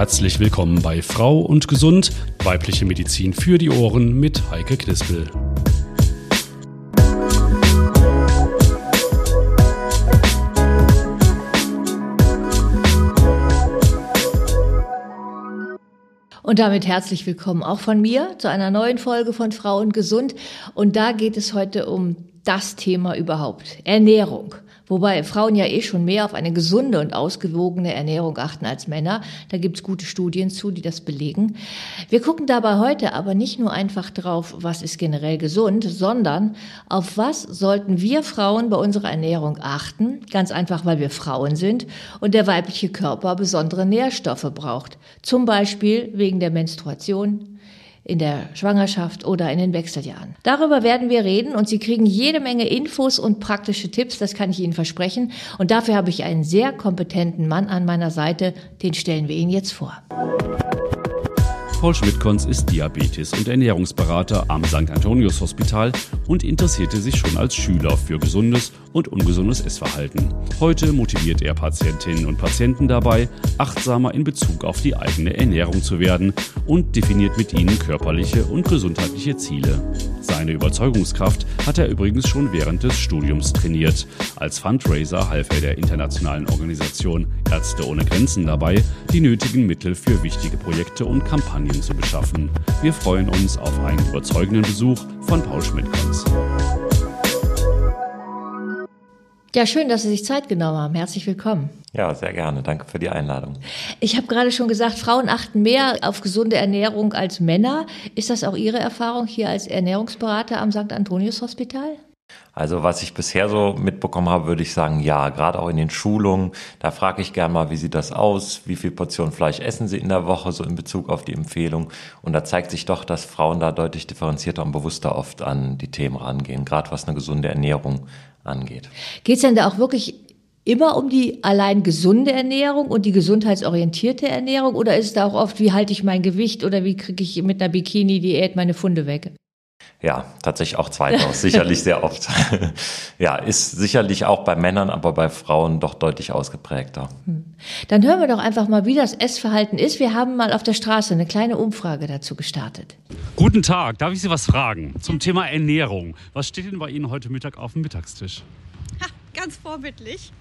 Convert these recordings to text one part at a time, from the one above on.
herzlich willkommen bei Frau und Gesund, weibliche Medizin für die Ohren mit Heike Knispel. Und damit herzlich willkommen auch von mir zu einer neuen Folge von Frau und Gesund. Und da geht es heute um das Thema überhaupt, Ernährung. Wobei Frauen ja eh schon mehr auf eine gesunde und ausgewogene Ernährung achten als Männer. Da gibt's gute Studien zu, die das belegen. Wir gucken dabei heute aber nicht nur einfach drauf, was ist generell gesund, sondern auf was sollten wir Frauen bei unserer Ernährung achten. Ganz einfach, weil wir Frauen sind und der weibliche Körper besondere Nährstoffe braucht. Zum Beispiel wegen der Menstruation, in der Schwangerschaft oder in den Wechseljahren. Darüber werden wir reden und Sie kriegen jede Menge Infos und praktische Tipps, das kann ich Ihnen versprechen. Und dafür habe ich einen sehr kompetenten Mann an meiner Seite, den stellen wir Ihnen jetzt vor. Paul Schmidtkonz ist Diabetes- und Ernährungsberater am St. Antonius Hospital und interessierte sich schon als Schüler für gesundes und ungesundes Essverhalten. Heute motiviert er Patientinnen und Patienten dabei, achtsamer in Bezug auf die eigene Ernährung zu werden und definiert mit ihnen körperliche und gesundheitliche Ziele. Seine Überzeugungskraft hat er übrigens schon während des Studiums trainiert. Als Fundraiser half er der internationalen Organisation Ärzte ohne Grenzen dabei, die nötigen Mittel für wichtige Projekte und Kampagnen zu beschaffen. Wir freuen uns auf einen überzeugenden Besuch von Paul Schmidt-Konz. Ja, schön, dass Sie sich Zeit genommen haben. Herzlich willkommen. Ja, sehr gerne. Danke für die Einladung. Ich habe gerade schon gesagt, Frauen achten mehr auf gesunde Ernährung als Männer. Ist das auch Ihre Erfahrung hier als Ernährungsberater am St. Antonius Hospital? Also was ich bisher so mitbekommen habe, würde ich sagen, ja, gerade auch in den Schulungen, da frage ich gerne mal, wie sieht das aus, wie viel Portionen Fleisch essen Sie in der Woche, so in Bezug auf die Empfehlung. Und da zeigt sich doch, dass Frauen da deutlich differenzierter und bewusster oft an die Themen rangehen, gerade was eine gesunde Ernährung angeht. Geht es denn da auch wirklich immer um die allein gesunde Ernährung und die gesundheitsorientierte Ernährung oder ist es da auch oft, wie halte ich mein Gewicht oder wie kriege ich mit einer Bikini-Diät meine Funde weg? Ja, tatsächlich auch zweitens, sicherlich sehr oft. ja, ist sicherlich auch bei Männern, aber bei Frauen doch deutlich ausgeprägter. Hm. Dann hören wir doch einfach mal, wie das Essverhalten ist. Wir haben mal auf der Straße eine kleine Umfrage dazu gestartet. Guten Tag, darf ich Sie was fragen zum Thema Ernährung? Was steht denn bei Ihnen heute Mittag auf dem Mittagstisch? Ganz vorbildlich.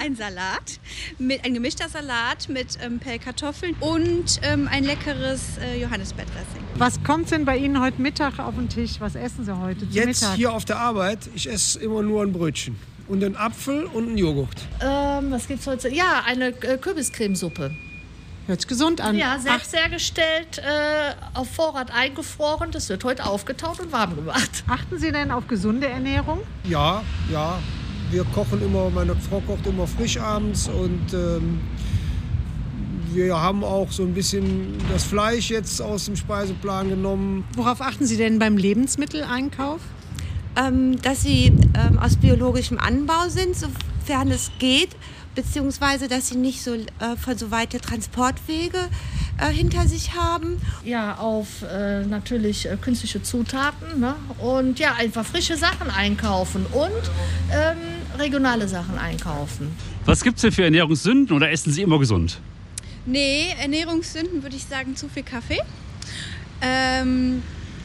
Ein Salat, mit, ein gemischter Salat mit ähm, Pellkartoffeln und ähm, ein leckeres äh, Johannisbeerdressing. Was kommt denn bei Ihnen heute Mittag auf den Tisch? Was essen Sie heute Jetzt Mittag? hier auf der Arbeit, ich esse immer nur ein Brötchen. Und einen Apfel und einen Joghurt. Ähm, was gibt's heute? Ja, eine äh, Kürbiscremesuppe. Hört sich gesund an. Ja, selbst hergestellt, äh, auf Vorrat eingefroren. Das wird heute aufgetaut und warm gemacht. Achten Sie denn auf gesunde Ernährung? Ja, ja wir kochen immer, meine Frau kocht immer frisch abends und ähm, wir haben auch so ein bisschen das Fleisch jetzt aus dem Speiseplan genommen. Worauf achten Sie denn beim Lebensmitteleinkauf? Ähm, dass sie ähm, aus biologischem Anbau sind, sofern es geht, beziehungsweise dass sie nicht so äh, von so weite Transportwege äh, hinter sich haben. Ja, auf äh, natürlich äh, künstliche Zutaten ne? und ja, einfach frische Sachen einkaufen und ähm, regionale Sachen einkaufen. Was gibt es denn für Ernährungssünden oder essen Sie immer gesund? Nee, Ernährungssünden würde ich sagen zu viel Kaffee. Ähm,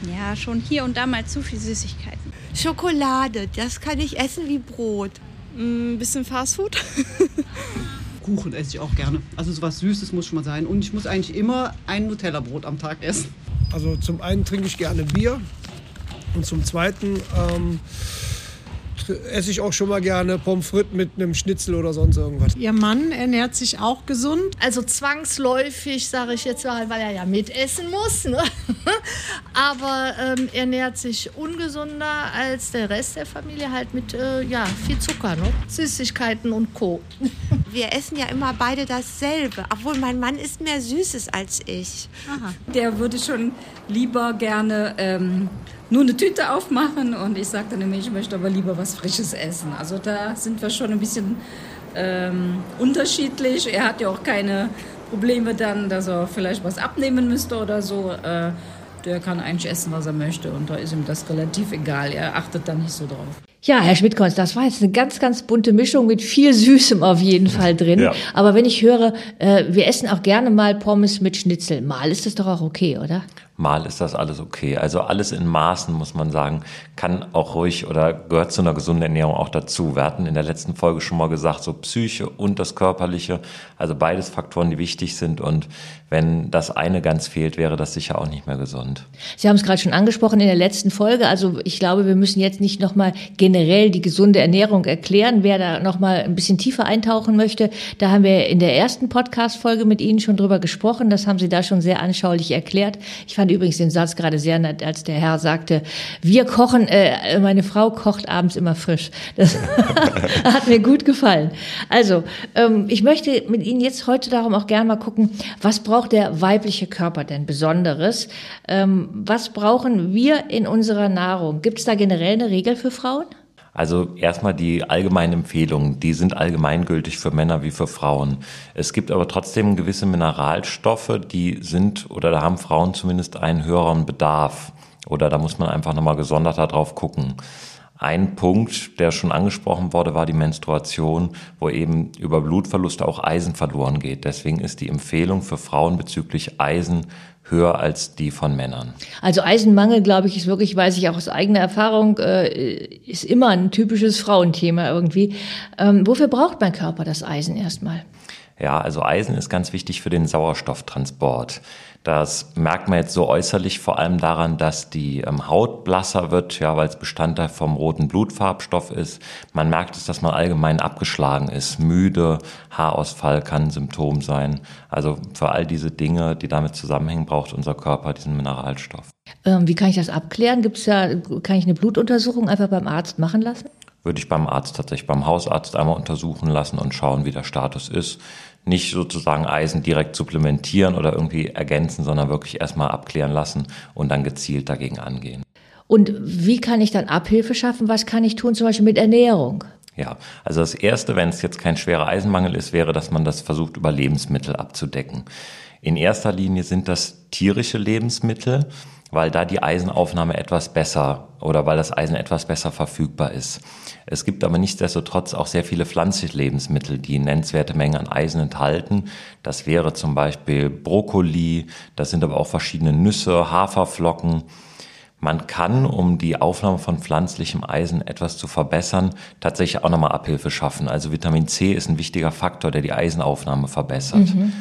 ja, schon hier und da mal zu viel Süßigkeiten. Schokolade, das kann ich essen wie Brot. Ein mm, bisschen Fastfood. Kuchen esse ich auch gerne. Also sowas Süßes muss schon mal sein. Und ich muss eigentlich immer ein Nutella-Brot am Tag essen. Also zum einen trinke ich gerne Bier und zum zweiten ähm, esse ich auch schon mal gerne Pommes frites mit einem Schnitzel oder sonst irgendwas. Ihr Mann ernährt sich auch gesund? Also zwangsläufig, sage ich jetzt mal, weil er ja mitessen muss. Ne? Aber ähm, ernährt sich ungesunder als der Rest der Familie, halt mit äh, ja, viel Zucker, ne? Süßigkeiten und Co. Wir essen ja immer beide dasselbe, obwohl mein Mann isst mehr Süßes als ich. Aha. Der würde schon lieber gerne ähm, nur eine Tüte aufmachen und ich sagte nämlich, ich möchte aber lieber was Frisches essen. Also da sind wir schon ein bisschen ähm, unterschiedlich. Er hat ja auch keine Probleme dann, dass er vielleicht was abnehmen müsste oder so. Äh, der kann eigentlich essen, was er möchte und da ist ihm das relativ egal. Er achtet da nicht so drauf. Ja, Herr Schmidtkonz, das war jetzt eine ganz, ganz bunte Mischung mit viel Süßem auf jeden Fall drin. Ja. Aber wenn ich höre, äh, wir essen auch gerne mal Pommes mit Schnitzel, mal ist das doch auch okay, oder? Mal ist das alles okay. Also alles in Maßen, muss man sagen, kann auch ruhig oder gehört zu einer gesunden Ernährung auch dazu. Wir hatten in der letzten Folge schon mal gesagt, so Psyche und das Körperliche, also beides Faktoren, die wichtig sind. Und wenn das eine ganz fehlt, wäre das sicher auch nicht mehr gesund. Sie haben es gerade schon angesprochen in der letzten Folge. Also ich glaube, wir müssen jetzt nicht nochmal generell die gesunde Ernährung erklären. Wer da nochmal ein bisschen tiefer eintauchen möchte, da haben wir in der ersten Podcast-Folge mit Ihnen schon drüber gesprochen. Das haben Sie da schon sehr anschaulich erklärt. Ich fand übrigens den Satz gerade sehr nett, als der Herr sagte, wir kochen, äh, meine Frau kocht abends immer frisch. Das hat mir gut gefallen. Also, ähm, ich möchte mit Ihnen jetzt heute darum auch gerne mal gucken, was braucht der weibliche Körper denn Besonderes? Ähm, was brauchen wir in unserer Nahrung? Gibt es da generell eine Regel für Frauen? Also erstmal die allgemeinen Empfehlungen, die sind allgemeingültig für Männer wie für Frauen. Es gibt aber trotzdem gewisse Mineralstoffe, die sind oder da haben Frauen zumindest einen höheren Bedarf. Oder da muss man einfach nochmal gesonderter drauf gucken. Ein Punkt, der schon angesprochen wurde, war die Menstruation, wo eben über Blutverluste auch Eisen verloren geht. Deswegen ist die Empfehlung für Frauen bezüglich Eisen höher als die von Männern. Also Eisenmangel, glaube ich, ist wirklich, weiß ich auch aus eigener Erfahrung, äh, ist immer ein typisches Frauenthema irgendwie. Ähm, wofür braucht mein Körper das Eisen erstmal? Ja, also Eisen ist ganz wichtig für den Sauerstofftransport. Das merkt man jetzt so äußerlich vor allem daran, dass die ähm, Haut blasser wird, ja, weil es Bestandteil vom roten Blutfarbstoff ist. Man merkt es, dass man allgemein abgeschlagen ist. Müde, Haarausfall kann ein Symptom sein. Also für all diese Dinge, die damit zusammenhängen, braucht unser Körper diesen Mineralstoff. Ähm, wie kann ich das abklären? Gibt's ja, kann ich eine Blutuntersuchung einfach beim Arzt machen lassen? Würde ich beim Arzt tatsächlich beim Hausarzt einmal untersuchen lassen und schauen, wie der Status ist nicht sozusagen Eisen direkt supplementieren oder irgendwie ergänzen, sondern wirklich erstmal abklären lassen und dann gezielt dagegen angehen. Und wie kann ich dann Abhilfe schaffen? Was kann ich tun, zum Beispiel mit Ernährung? Ja, also das Erste, wenn es jetzt kein schwerer Eisenmangel ist, wäre, dass man das versucht, über Lebensmittel abzudecken. In erster Linie sind das tierische Lebensmittel, weil da die Eisenaufnahme etwas besser oder weil das Eisen etwas besser verfügbar ist. Es gibt aber nichtsdestotrotz auch sehr viele pflanzliche Lebensmittel, die nennenswerte Mengen an Eisen enthalten. Das wäre zum Beispiel Brokkoli, das sind aber auch verschiedene Nüsse, Haferflocken. Man kann, um die Aufnahme von pflanzlichem Eisen etwas zu verbessern, tatsächlich auch nochmal Abhilfe schaffen. Also Vitamin C ist ein wichtiger Faktor, der die Eisenaufnahme verbessert. Mhm.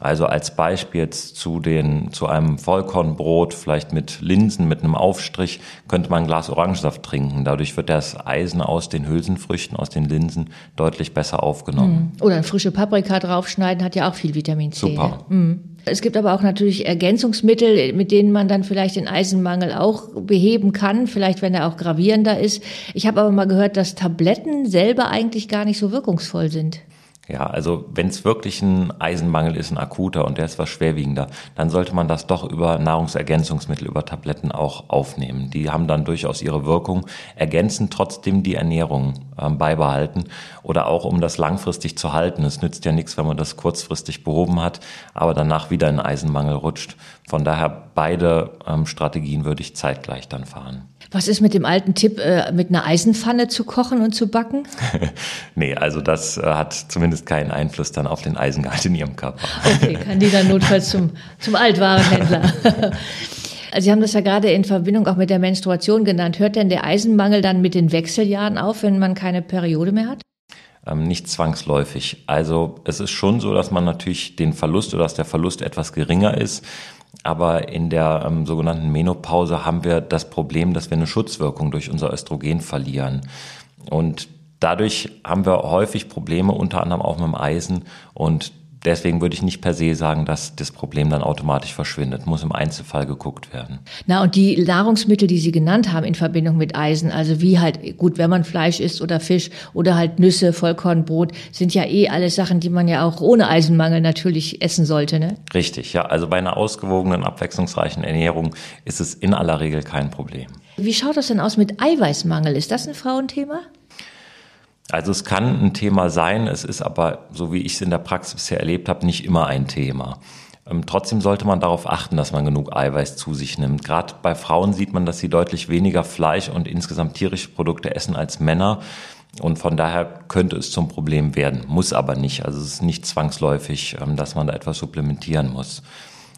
Also als Beispiel jetzt zu den, zu einem Vollkornbrot, vielleicht mit Linsen, mit einem Aufstrich, könnte man ein Glas Orangensaft trinken. Dadurch wird das Eisen aus den Hülsenfrüchten, aus den Linsen deutlich besser aufgenommen. Mhm. Oder eine frische Paprika draufschneiden, hat ja auch viel Vitamin C. Super. Mhm. Es gibt aber auch natürlich Ergänzungsmittel, mit denen man dann vielleicht den Eisenmangel auch beheben kann, vielleicht wenn er auch gravierender ist. Ich habe aber mal gehört, dass Tabletten selber eigentlich gar nicht so wirkungsvoll sind. Ja, also wenn es wirklich ein Eisenmangel ist, ein akuter und der ist was schwerwiegender, dann sollte man das doch über Nahrungsergänzungsmittel, über Tabletten auch aufnehmen. Die haben dann durchaus ihre Wirkung, ergänzen trotzdem die Ernährung äh, beibehalten oder auch um das langfristig zu halten. Es nützt ja nichts, wenn man das kurzfristig behoben hat, aber danach wieder in Eisenmangel rutscht. Von daher beide ähm, Strategien würde ich zeitgleich dann fahren. Was ist mit dem alten Tipp, äh, mit einer Eisenpfanne zu kochen und zu backen? nee, also das äh, hat zumindest keinen Einfluss dann auf den Eisengehalt in Ihrem Körper. okay, kann die dann notfalls zum, zum Altwarenhändler. Also Sie haben das ja gerade in Verbindung auch mit der Menstruation genannt. Hört denn der Eisenmangel dann mit den Wechseljahren auf, wenn man keine Periode mehr hat? Ähm, nicht zwangsläufig. Also es ist schon so, dass man natürlich den Verlust oder dass der Verlust etwas geringer ist. Aber in der ähm, sogenannten Menopause haben wir das Problem, dass wir eine Schutzwirkung durch unser Östrogen verlieren. Und dadurch haben wir häufig Probleme, unter anderem auch mit dem Eisen. Und deswegen würde ich nicht per se sagen, dass das Problem dann automatisch verschwindet. Muss im Einzelfall geguckt werden. Na, und die Nahrungsmittel, die Sie genannt haben in Verbindung mit Eisen, also wie halt, gut, wenn man Fleisch isst oder Fisch oder halt Nüsse, Vollkornbrot, sind ja eh alles Sachen, die man ja auch ohne Eisenmangel natürlich essen sollte, ne? Richtig, ja. Also bei einer ausgewogenen, abwechslungsreichen Ernährung ist es in aller Regel kein Problem. Wie schaut das denn aus mit Eiweißmangel? Ist das ein Frauenthema? Also es kann ein Thema sein, es ist aber, so wie ich es in der Praxis bisher erlebt habe, nicht immer ein Thema. Ähm, trotzdem sollte man darauf achten, dass man genug Eiweiß zu sich nimmt. Gerade bei Frauen sieht man, dass sie deutlich weniger Fleisch und insgesamt tierische Produkte essen als Männer. Und von daher könnte es zum Problem werden, muss aber nicht. Also es ist nicht zwangsläufig, ähm, dass man da etwas supplementieren muss.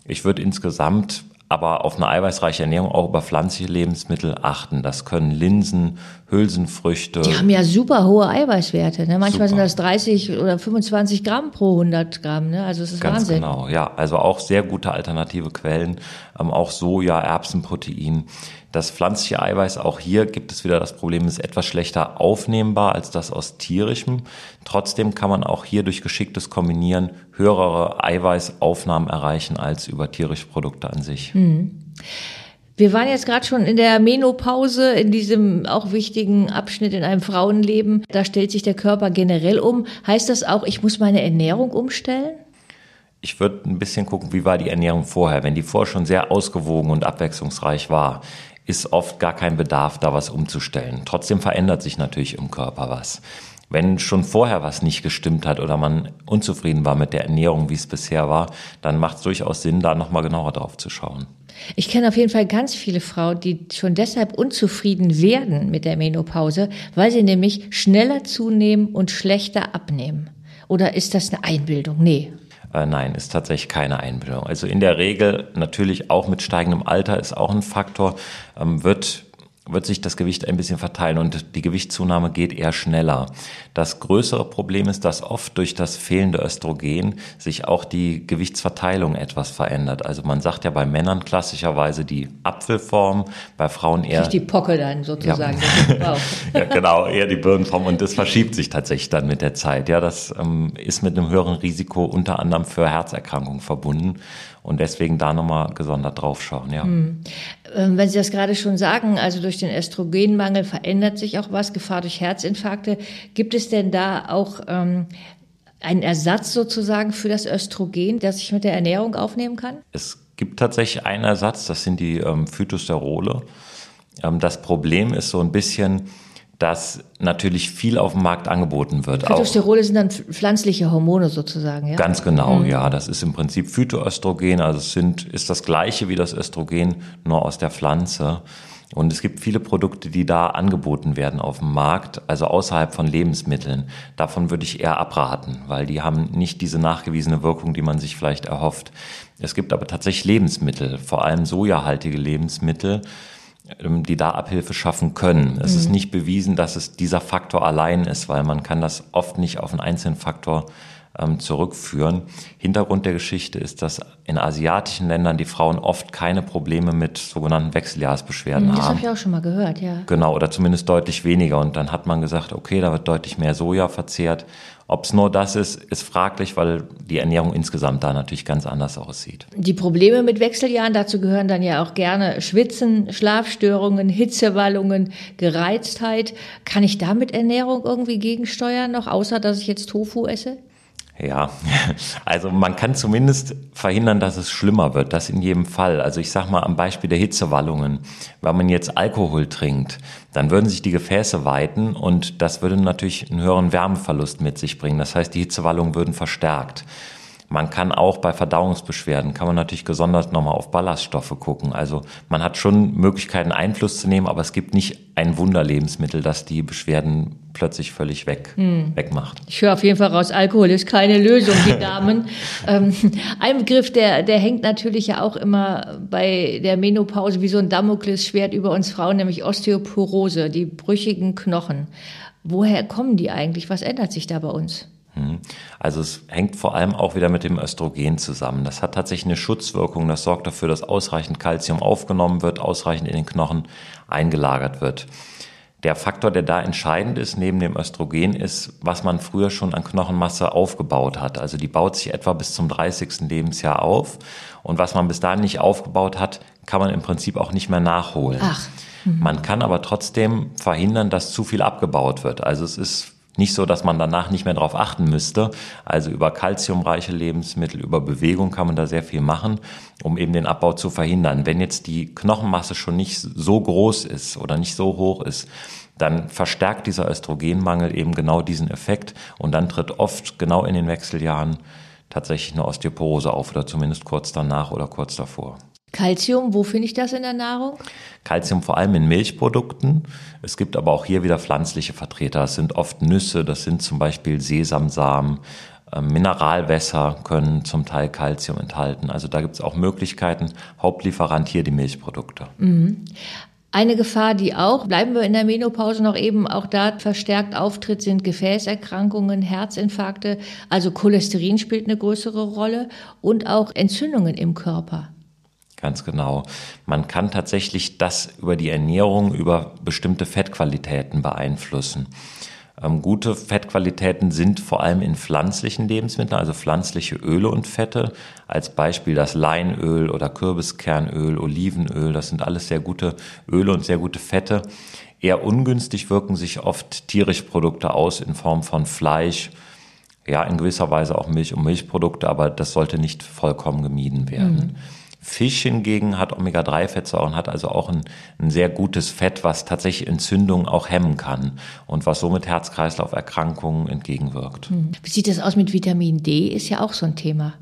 Ich würde insgesamt aber auf eine eiweißreiche Ernährung auch über pflanzliche Lebensmittel achten. Das können Linsen, Hülsenfrüchte. Die haben ja super hohe Eiweißwerte. Ne? Manchmal super. sind das 30 oder 25 Gramm pro 100 Gramm. Ne? Also es ist Ganz Wahnsinn. Genau, ja. Also auch sehr gute alternative Quellen. Ähm, auch Soja, Erbsenprotein. Das pflanzliche Eiweiß, auch hier gibt es wieder das Problem, ist etwas schlechter aufnehmbar als das aus tierischem. Trotzdem kann man auch hier durch geschicktes Kombinieren höhere Eiweißaufnahmen erreichen als über tierische Produkte an sich. Mhm. Wir waren jetzt gerade schon in der Menopause, in diesem auch wichtigen Abschnitt in einem Frauenleben. Da stellt sich der Körper generell um. Heißt das auch, ich muss meine Ernährung umstellen? Ich würde ein bisschen gucken, wie war die Ernährung vorher. Wenn die vorher schon sehr ausgewogen und abwechslungsreich war, ist oft gar kein Bedarf, da was umzustellen. Trotzdem verändert sich natürlich im Körper was. Wenn schon vorher was nicht gestimmt hat oder man unzufrieden war mit der Ernährung, wie es bisher war, dann macht es durchaus Sinn, da nochmal genauer drauf zu schauen. Ich kenne auf jeden Fall ganz viele Frauen, die schon deshalb unzufrieden werden mit der Menopause, weil sie nämlich schneller zunehmen und schlechter abnehmen. Oder ist das eine Einbildung? Nee. Äh, nein, ist tatsächlich keine Einbildung. Also in der Regel natürlich auch mit steigendem Alter ist auch ein Faktor, ähm, wird wird sich das Gewicht ein bisschen verteilen und die Gewichtszunahme geht eher schneller. Das größere Problem ist, dass oft durch das fehlende Östrogen sich auch die Gewichtsverteilung etwas verändert. Also man sagt ja bei Männern klassischerweise die Apfelform, bei Frauen eher die Pocke dann sozusagen. Ja. ja, genau, eher die Birnenform und das verschiebt sich tatsächlich dann mit der Zeit. Ja, das ähm, ist mit einem höheren Risiko unter anderem für Herzerkrankungen verbunden und deswegen da nochmal gesondert draufschauen, ja. Hm. Ähm, wenn Sie das gerade schon sagen, also durch den Östrogenmangel verändert sich auch was, Gefahr durch Herzinfarkte. Gibt es denn da auch ähm, einen Ersatz sozusagen für das Östrogen, das ich mit der Ernährung aufnehmen kann? Es gibt tatsächlich einen Ersatz, das sind die ähm, Phytosterole. Ähm, das Problem ist so ein bisschen, dass natürlich viel auf dem Markt angeboten wird. Phytosterole sind dann pflanzliche Hormone sozusagen, ja? Ganz genau, mhm. ja. Das ist im Prinzip Phytoöstrogen, also es sind, ist das gleiche wie das Östrogen, nur aus der Pflanze. Und es gibt viele Produkte, die da angeboten werden auf dem Markt, also außerhalb von Lebensmitteln. Davon würde ich eher abraten, weil die haben nicht diese nachgewiesene Wirkung, die man sich vielleicht erhofft. Es gibt aber tatsächlich Lebensmittel, vor allem sojahaltige Lebensmittel, die da Abhilfe schaffen können. Es mhm. ist nicht bewiesen, dass es dieser Faktor allein ist, weil man kann das oft nicht auf einen einzelnen Faktor ähm, zurückführen. Hintergrund der Geschichte ist, dass in asiatischen Ländern die Frauen oft keine Probleme mit sogenannten Wechseljahresbeschwerden mhm, das haben. Das habe ich auch schon mal gehört, ja. Genau, oder zumindest deutlich weniger. Und dann hat man gesagt, okay, da wird deutlich mehr Soja verzehrt. Ob es nur das ist, ist fraglich, weil die Ernährung insgesamt da natürlich ganz anders aussieht. Die Probleme mit Wechseljahren, dazu gehören dann ja auch gerne Schwitzen, Schlafstörungen, Hitzewallungen, Gereiztheit. Kann ich da mit Ernährung irgendwie gegensteuern, noch außer dass ich jetzt Tofu esse? Ja, also man kann zumindest verhindern, dass es schlimmer wird. Das in jedem Fall. Also ich sag mal am Beispiel der Hitzewallungen. Wenn man jetzt Alkohol trinkt, dann würden sich die Gefäße weiten und das würde natürlich einen höheren Wärmeverlust mit sich bringen. Das heißt, die Hitzewallungen würden verstärkt. Man kann auch bei Verdauungsbeschwerden, kann man natürlich gesondert nochmal auf Ballaststoffe gucken. Also man hat schon Möglichkeiten Einfluss zu nehmen, aber es gibt nicht ein Wunderlebensmittel, das die Beschwerden plötzlich völlig weg, hm. wegmacht. Ich höre auf jeden Fall raus, Alkohol ist keine Lösung, die Damen. ähm, ein Begriff, der, der hängt natürlich ja auch immer bei der Menopause wie so ein Damoklesschwert über uns Frauen, nämlich Osteoporose, die brüchigen Knochen. Woher kommen die eigentlich? Was ändert sich da bei uns? Mhm. Also es hängt vor allem auch wieder mit dem Östrogen zusammen. Das hat tatsächlich eine Schutzwirkung. Das sorgt dafür, dass ausreichend Kalzium aufgenommen wird, ausreichend in den Knochen eingelagert wird. Der Faktor, der da entscheidend ist neben dem Östrogen, ist, was man früher schon an Knochenmasse aufgebaut hat. Also die baut sich etwa bis zum 30. Lebensjahr auf. Und was man bis dahin nicht aufgebaut hat, kann man im Prinzip auch nicht mehr nachholen. Ach. Mhm. Man kann aber trotzdem verhindern, dass zu viel abgebaut wird. Also es ist nicht so, dass man danach nicht mehr darauf achten müsste. Also über kalziumreiche Lebensmittel, über Bewegung kann man da sehr viel machen, um eben den Abbau zu verhindern. Wenn jetzt die Knochenmasse schon nicht so groß ist oder nicht so hoch ist, dann verstärkt dieser Östrogenmangel eben genau diesen Effekt und dann tritt oft genau in den Wechseljahren tatsächlich eine Osteoporose auf oder zumindest kurz danach oder kurz davor. Calcium, wo finde ich das in der Nahrung? Calcium vor allem in Milchprodukten. Es gibt aber auch hier wieder pflanzliche Vertreter. Das sind oft Nüsse, das sind zum Beispiel Sesamsamen. Ähm, Mineralwässer können zum Teil Calcium enthalten. Also da gibt es auch Möglichkeiten. Hauptlieferant hier die Milchprodukte. Mhm. Eine Gefahr, die auch, bleiben wir in der Menopause noch eben auch da verstärkt auftritt, sind Gefäßerkrankungen, Herzinfarkte, also Cholesterin spielt eine größere Rolle und auch Entzündungen im Körper. Ganz genau. Man kann tatsächlich das über die Ernährung, über bestimmte Fettqualitäten beeinflussen. Ähm, gute Fettqualitäten sind vor allem in pflanzlichen Lebensmitteln, also pflanzliche Öle und Fette. Als Beispiel das Leinöl oder Kürbiskernöl, Olivenöl. Das sind alles sehr gute Öle und sehr gute Fette. Eher ungünstig wirken sich oft tierische Produkte aus in Form von Fleisch, ja, in gewisser Weise auch Milch und Milchprodukte, aber das sollte nicht vollkommen gemieden werden. Mhm. Fisch hingegen hat Omega-3-Fettsäuren, hat also auch ein, ein, sehr gutes Fett, was tatsächlich Entzündungen auch hemmen kann und was somit Herz-Kreislauf-Erkrankungen entgegenwirkt. Hm. Wie sieht das aus mit Vitamin D? Ist ja auch so ein Thema.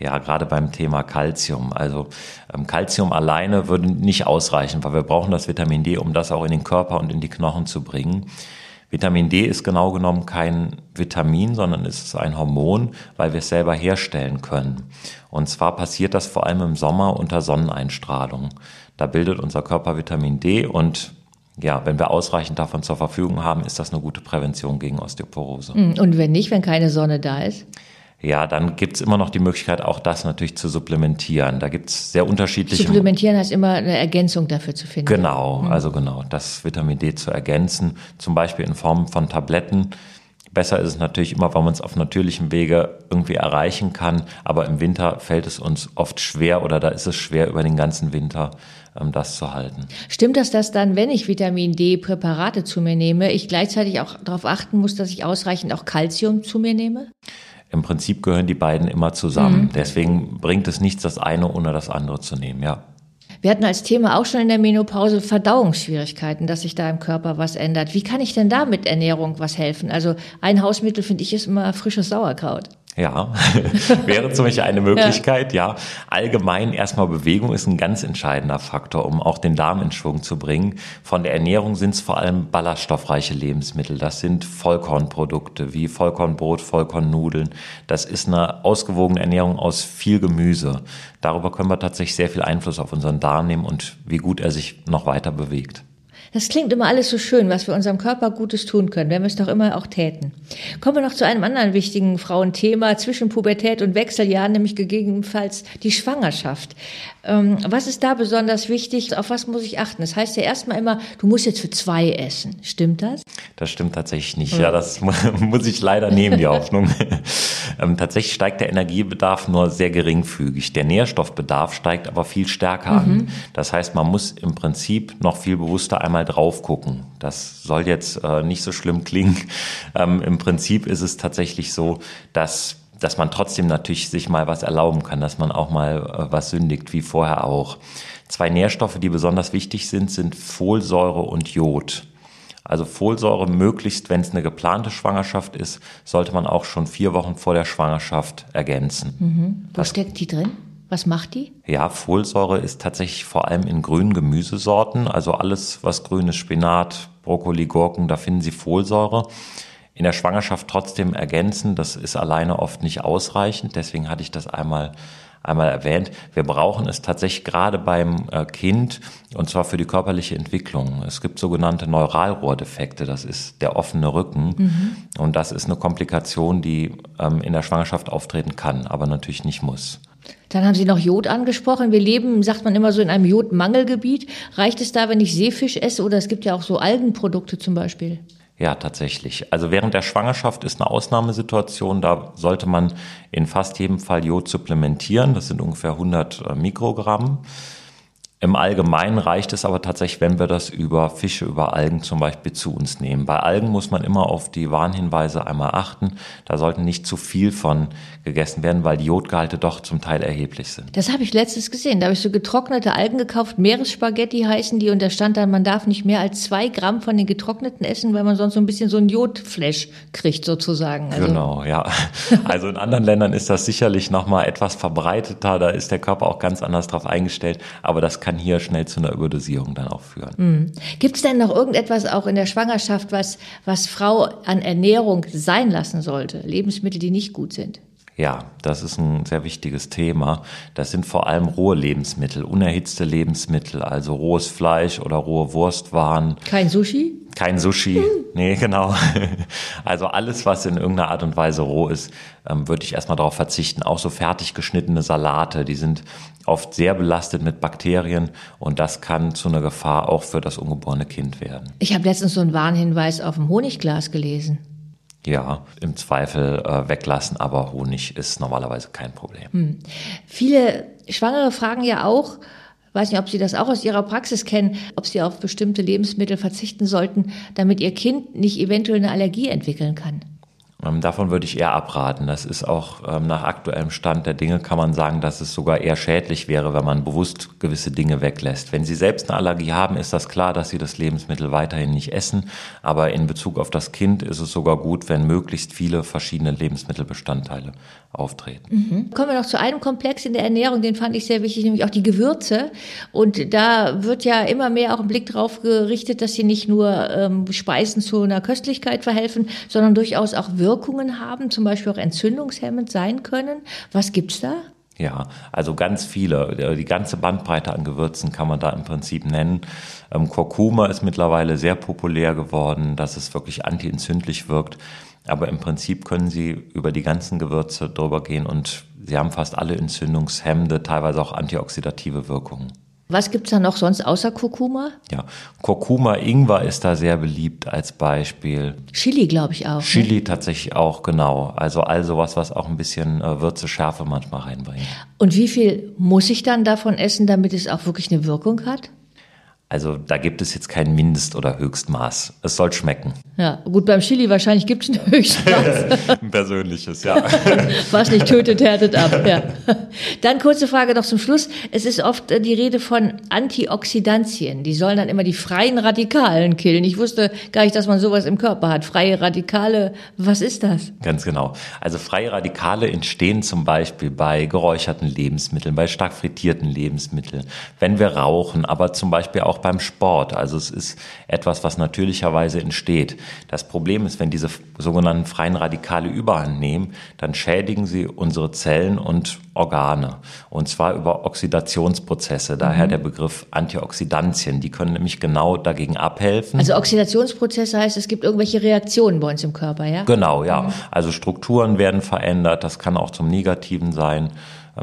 Ja, gerade beim Thema Calcium. Also ähm, Calcium alleine würde nicht ausreichen, weil wir brauchen das Vitamin D, um das auch in den Körper und in die Knochen zu bringen. Vitamin D ist genau genommen kein Vitamin, sondern es ist ein Hormon, weil wir es selber herstellen können. Und zwar passiert das vor allem im Sommer unter Sonneneinstrahlung. Da bildet unser Körper Vitamin D und ja, wenn wir ausreichend davon zur Verfügung haben, ist das eine gute Prävention gegen Osteoporose. Hm, und wenn nicht, wenn keine Sonne da ist? Ja, dann gibt's immer noch die Möglichkeit, auch das natürlich zu supplementieren. Da gibt's sehr unterschiedliche. Supplementieren heißt immer eine Ergänzung dafür zu finden. Genau, mhm. also genau, das Vitamin D zu ergänzen, zum Beispiel in Form von Tabletten. Besser ist es natürlich immer, wenn man es auf natürlichem Wege irgendwie erreichen kann. Aber im Winter fällt es uns oft schwer oder da ist es schwer, über den ganzen Winter ähm, das zu halten. Stimmt das, dass dann, wenn ich Vitamin D Präparate zu mir nehme, ich gleichzeitig auch darauf achten muss, dass ich ausreichend auch Kalzium zu mir nehme? Im Prinzip gehören die beiden immer zusammen. Mhm. Deswegen bringt es nichts, das eine ohne das andere zu nehmen, ja. Wir hatten als Thema auch schon in der Menopause Verdauungsschwierigkeiten, dass sich da im Körper was ändert. Wie kann ich denn da mit Ernährung was helfen? Also ein Hausmittel finde ich ist immer frisches Sauerkraut. Ja, wäre zum Beispiel eine Möglichkeit, ja. ja. Allgemein erstmal Bewegung ist ein ganz entscheidender Faktor, um auch den Darm in Schwung zu bringen. Von der Ernährung sind es vor allem ballaststoffreiche Lebensmittel. Das sind Vollkornprodukte wie Vollkornbrot, Vollkornnudeln. Das ist eine ausgewogene Ernährung aus viel Gemüse. Darüber können wir tatsächlich sehr viel Einfluss auf unseren Darm nehmen und wie gut er sich noch weiter bewegt. Das klingt immer alles so schön, was wir unserem Körper Gutes tun können, wenn wir es doch immer auch täten. Kommen wir noch zu einem anderen wichtigen Frauenthema zwischen Pubertät und Wechseljahren, nämlich gegebenenfalls die Schwangerschaft. Ähm, was ist da besonders wichtig? Auf was muss ich achten? Das heißt ja erstmal immer, du musst jetzt für zwei essen. Stimmt das? Das stimmt tatsächlich nicht. Ja, das muss ich leider nehmen, die Hoffnung. Ähm, tatsächlich steigt der Energiebedarf nur sehr geringfügig. Der Nährstoffbedarf steigt aber viel stärker mhm. an. Das heißt, man muss im Prinzip noch viel bewusster einmal drauf gucken. Das soll jetzt äh, nicht so schlimm klingen. Ähm, Im Prinzip ist es tatsächlich so, dass dass man trotzdem natürlich sich mal was erlauben kann, dass man auch mal äh, was sündigt, wie vorher auch. Zwei Nährstoffe, die besonders wichtig sind, sind Folsäure und Jod. Also Folsäure möglichst, wenn es eine geplante Schwangerschaft ist, sollte man auch schon vier Wochen vor der Schwangerschaft ergänzen. Mhm. Wo das, steckt die drin? Was macht die? Ja, Folsäure ist tatsächlich vor allem in grünen Gemüsesorten. Also alles, was grün ist, Spinat, Brokkoli, Gurken, da finden Sie Folsäure in der Schwangerschaft trotzdem ergänzen. Das ist alleine oft nicht ausreichend. Deswegen hatte ich das einmal einmal erwähnt. Wir brauchen es tatsächlich gerade beim äh, Kind und zwar für die körperliche Entwicklung. Es gibt sogenannte Neuralrohrdefekte. Das ist der offene Rücken mhm. und das ist eine Komplikation, die ähm, in der Schwangerschaft auftreten kann, aber natürlich nicht muss. Dann haben Sie noch Jod angesprochen. Wir leben, sagt man immer so, in einem Jodmangelgebiet. Reicht es da, wenn ich Seefisch esse oder es gibt ja auch so Algenprodukte zum Beispiel? Ja, tatsächlich. Also während der Schwangerschaft ist eine Ausnahmesituation. Da sollte man in fast jedem Fall Jod supplementieren. Das sind ungefähr 100 äh, Mikrogramm. Im Allgemeinen reicht es aber tatsächlich, wenn wir das über Fische, über Algen zum Beispiel zu uns nehmen. Bei Algen muss man immer auf die Warnhinweise einmal achten. Da sollten nicht zu viel von gegessen werden, weil die Jodgehalte doch zum Teil erheblich sind. Das habe ich letztens gesehen. Da habe ich so getrocknete Algen gekauft. Meeresspaghetti heißen die. Und da stand dann, man darf nicht mehr als zwei Gramm von den getrockneten essen, weil man sonst so ein bisschen so ein Jodflash kriegt sozusagen. Also genau, ja. Also in anderen Ländern ist das sicherlich nochmal etwas verbreiteter. Da ist der Körper auch ganz anders drauf eingestellt. Aber das kann hier schnell zu einer Überdosierung dann auch führen. Mhm. Gibt es denn noch irgendetwas auch in der Schwangerschaft, was, was Frau an Ernährung sein lassen sollte? Lebensmittel, die nicht gut sind? Ja, das ist ein sehr wichtiges Thema. Das sind vor allem rohe Lebensmittel, unerhitzte Lebensmittel, also rohes Fleisch oder rohe Wurstwaren. Kein Sushi? Kein Sushi, nee, genau. Also alles, was in irgendeiner Art und Weise roh ist, ähm, würde ich erstmal darauf verzichten. Auch so fertig geschnittene Salate, die sind oft sehr belastet mit Bakterien und das kann zu einer Gefahr auch für das ungeborene Kind werden. Ich habe letztens so einen Warnhinweis auf dem Honigglas gelesen. Ja, im Zweifel äh, weglassen, aber Honig ist normalerweise kein Problem. Hm. Viele Schwangere fragen ja auch, weiß nicht, ob Sie das auch aus Ihrer Praxis kennen, ob Sie auf bestimmte Lebensmittel verzichten sollten, damit Ihr Kind nicht eventuell eine Allergie entwickeln kann. Ähm, davon würde ich eher abraten. Das ist auch ähm, nach aktuellem Stand der Dinge kann man sagen, dass es sogar eher schädlich wäre, wenn man bewusst gewisse Dinge weglässt. Wenn Sie selbst eine Allergie haben, ist das klar, dass Sie das Lebensmittel weiterhin nicht essen. Aber in Bezug auf das Kind ist es sogar gut, wenn möglichst viele verschiedene Lebensmittelbestandteile auftreten. Mhm. Kommen wir noch zu einem Komplex in der Ernährung, den fand ich sehr wichtig, nämlich auch die Gewürze. Und da wird ja immer mehr auch ein Blick drauf gerichtet, dass sie nicht nur ähm, Speisen zu einer Köstlichkeit verhelfen, sondern durchaus auch Wirkungen haben, zum Beispiel auch entzündungshemmend sein können. Was gibt's da? Ja, also ganz viele. Die ganze Bandbreite an Gewürzen kann man da im Prinzip nennen. Ähm, Kurkuma ist mittlerweile sehr populär geworden, dass es wirklich antientzündlich wirkt. Aber im Prinzip können Sie über die ganzen Gewürze drüber gehen und sie haben fast alle entzündungshemmende, teilweise auch antioxidative Wirkungen. Was gibt's da noch sonst außer Kurkuma? Ja, Kurkuma, Ingwer ist da sehr beliebt als Beispiel. Chili, glaube ich auch. Chili ne? tatsächlich auch, genau. Also all sowas, was auch ein bisschen äh, Würze, Schärfe manchmal reinbringt. Und wie viel muss ich dann davon essen, damit es auch wirklich eine Wirkung hat? Also da gibt es jetzt kein Mindest- oder Höchstmaß. Es soll schmecken. Ja, gut, beim Chili wahrscheinlich gibt es ein Höchstmaß. ein persönliches, ja. Was nicht tötet, härtet ab. Ja. Dann kurze Frage noch zum Schluss. Es ist oft äh, die Rede von Antioxidantien. Die sollen dann immer die freien Radikalen killen. Ich wusste gar nicht, dass man sowas im Körper hat. Freie Radikale, was ist das? Ganz genau. Also freie Radikale entstehen zum Beispiel bei geräucherten Lebensmitteln, bei stark frittierten Lebensmitteln, wenn wir rauchen, aber zum Beispiel auch auch beim Sport. Also es ist etwas, was natürlicherweise entsteht. Das Problem ist, wenn diese sogenannten freien Radikale überhand nehmen, dann schädigen sie unsere Zellen und Organe. Und zwar über Oxidationsprozesse. Daher mhm. der Begriff Antioxidantien. Die können nämlich genau dagegen abhelfen. Also Oxidationsprozesse heißt, es gibt irgendwelche Reaktionen bei uns im Körper, ja? Genau, ja. Mhm. Also Strukturen werden verändert. Das kann auch zum Negativen sein.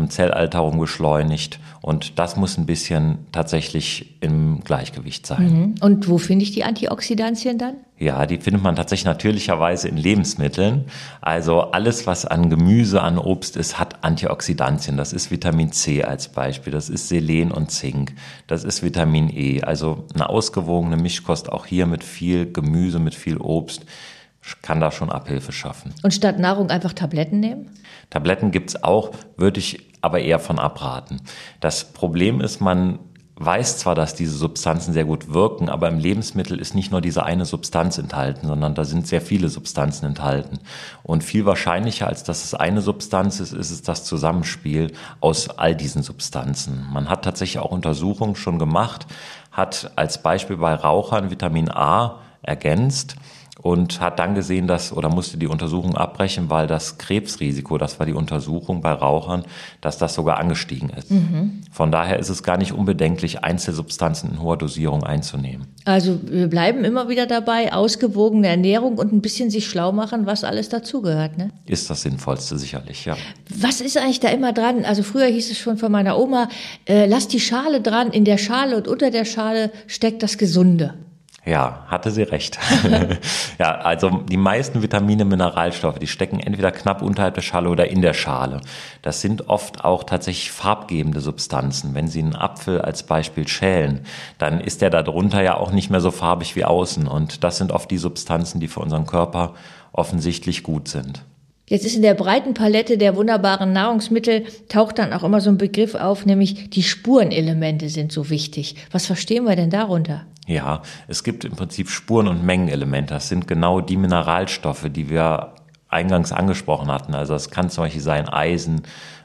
Zellalterung beschleunigt. Und das muss ein bisschen tatsächlich im Gleichgewicht sein. Mhm. Und wo finde ich die Antioxidantien dann? Ja, die findet man tatsächlich natürlicherweise in Lebensmitteln. Also alles, was an Gemüse, an Obst ist, hat Antioxidantien. Das ist Vitamin C als Beispiel, das ist Selen und Zink, das ist Vitamin E. Also eine ausgewogene Mischkost auch hier mit viel Gemüse, mit viel Obst kann da schon Abhilfe schaffen. Und statt Nahrung einfach Tabletten nehmen? Tabletten gibt's auch, würde ich aber eher von abraten. Das Problem ist, man weiß zwar, dass diese Substanzen sehr gut wirken, aber im Lebensmittel ist nicht nur diese eine Substanz enthalten, sondern da sind sehr viele Substanzen enthalten. Und viel wahrscheinlicher, als dass es eine Substanz ist, ist es das Zusammenspiel aus all diesen Substanzen. Man hat tatsächlich auch Untersuchungen schon gemacht, hat als Beispiel bei Rauchern Vitamin A ergänzt und hat dann gesehen, dass oder musste die Untersuchung abbrechen, weil das Krebsrisiko, das war die Untersuchung bei Rauchern, dass das sogar angestiegen ist. Mhm. Von daher ist es gar nicht unbedenklich, Einzelsubstanzen in hoher Dosierung einzunehmen. Also wir bleiben immer wieder dabei, ausgewogene Ernährung und ein bisschen sich schlau machen, was alles dazugehört. Ne? Ist das Sinnvollste sicherlich, ja. Was ist eigentlich da immer dran? Also früher hieß es schon von meiner Oma, äh, lass die Schale dran, in der Schale und unter der Schale steckt das Gesunde. Ja, hatte sie recht. ja, also die meisten Vitamine, Mineralstoffe, die stecken entweder knapp unterhalb der Schale oder in der Schale. Das sind oft auch tatsächlich farbgebende Substanzen. Wenn Sie einen Apfel als Beispiel schälen, dann ist der da drunter ja auch nicht mehr so farbig wie außen. Und das sind oft die Substanzen, die für unseren Körper offensichtlich gut sind. Jetzt ist in der breiten Palette der wunderbaren Nahrungsmittel taucht dann auch immer so ein Begriff auf, nämlich die Spurenelemente sind so wichtig. Was verstehen wir denn darunter? Ja, es gibt im Prinzip Spuren- und Mengenelemente. Das sind genau die Mineralstoffe, die wir eingangs angesprochen hatten. Also es kann zum Beispiel sein Eisen,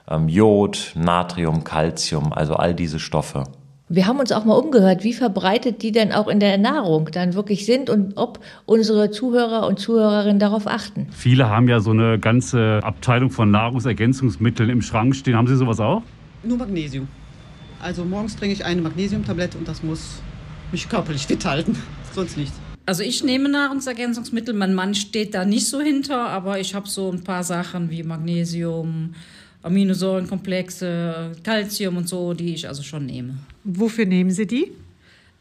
ähm, Jod, Natrium, Calcium, also all diese Stoffe. Wir haben uns auch mal umgehört, wie verbreitet die denn auch in der Nahrung dann wirklich sind und ob unsere Zuhörer und Zuhörerinnen darauf achten. Viele haben ja so eine ganze Abteilung von Nahrungsergänzungsmitteln im Schrank stehen. Haben Sie sowas auch? Nur Magnesium. Also morgens trinke ich eine Magnesiumtablette und das muss mich körperlich fit halten, sonst nichts. Also ich nehme Nahrungsergänzungsmittel, mein Mann steht da nicht so hinter, aber ich habe so ein paar Sachen wie Magnesium, Aminosäurenkomplexe, Calcium und so, die ich also schon nehme. Wofür nehmen Sie die?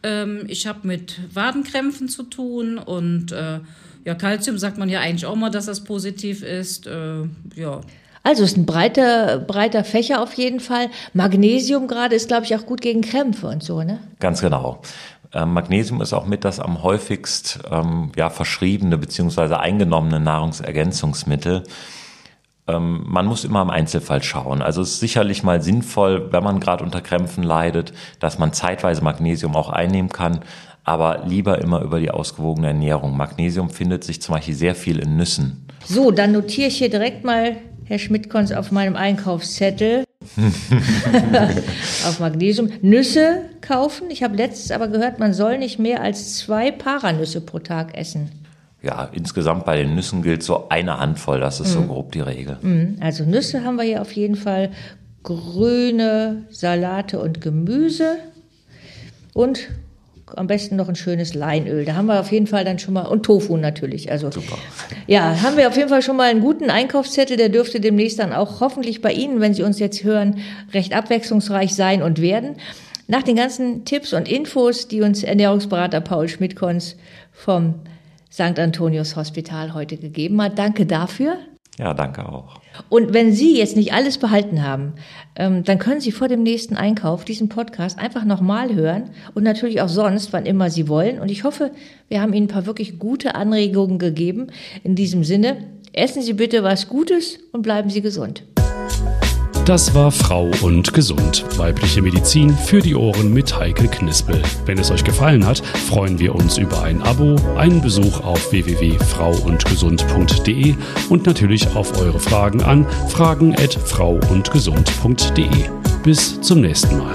Ähm, ich habe mit Wadenkrämpfen zu tun und äh, ja, Calcium sagt man ja eigentlich auch mal, dass das positiv ist. Äh, ja. Also es ist ein breiter, breiter Fächer auf jeden Fall. Magnesium gerade ist, glaube ich, auch gut gegen Krämpfe und so, ne? Ganz genau. Ähm, Magnesium ist auch mit das am häufigst ähm, ja, verschriebene bzw. eingenommene Nahrungsergänzungsmittel. Ähm, man muss immer im Einzelfall schauen. Also es ist sicherlich mal sinnvoll, wenn man gerade unter Krämpfen leidet, dass man zeitweise Magnesium auch einnehmen kann, aber lieber immer über die ausgewogene Ernährung. Magnesium findet sich zum Beispiel sehr viel in Nüssen. So, dann notiere ich hier direkt mal, Herr Schmidt-Kons, auf meinem Einkaufszettel. auf Magnesium. Nüsse kaufen. Ich habe letztens aber gehört, man soll nicht mehr als zwei Paranüsse pro Tag essen ja, insgesamt bei den Nüssen gilt so eine Handvoll, das ist mhm. so grob die Regel. Mhm. Also Nüsse haben wir hier auf jeden Fall, grüne Salate und Gemüse und am besten noch ein schönes Leinöl. Da haben wir auf jeden Fall dann schon mal, und Tofu natürlich. Also, Super. Ja, haben wir auf jeden Fall schon mal einen guten Einkaufszettel. Der dürfte demnächst dann auch hoffentlich bei Ihnen, wenn Sie uns jetzt hören, recht abwechslungsreich sein und werden. Nach den ganzen Tipps und Infos, die uns Ernährungsberater Paul Schmidtkons vom St. Antonius Hospital heute gegeben hat. Danke dafür. Ja, danke auch. Und wenn Sie jetzt nicht alles behalten haben, ähm, dann können Sie vor dem nächsten Einkauf diesen Podcast einfach nochmal hören und natürlich auch sonst, wann immer Sie wollen. Und ich hoffe, wir haben Ihnen ein paar wirklich gute Anregungen gegeben. In diesem Sinne, essen Sie bitte was Gutes und bleiben Sie gesund. Das war Frau und Gesund. Weibliche Medizin für die Ohren mit Heike Knispel. Wenn es euch gefallen hat, freuen wir uns über ein Abo, einen Besuch auf www.frauundgesund.de und natürlich auf eure Fragen an fragen@frauundgesund.de. Bis zum nächsten Mal.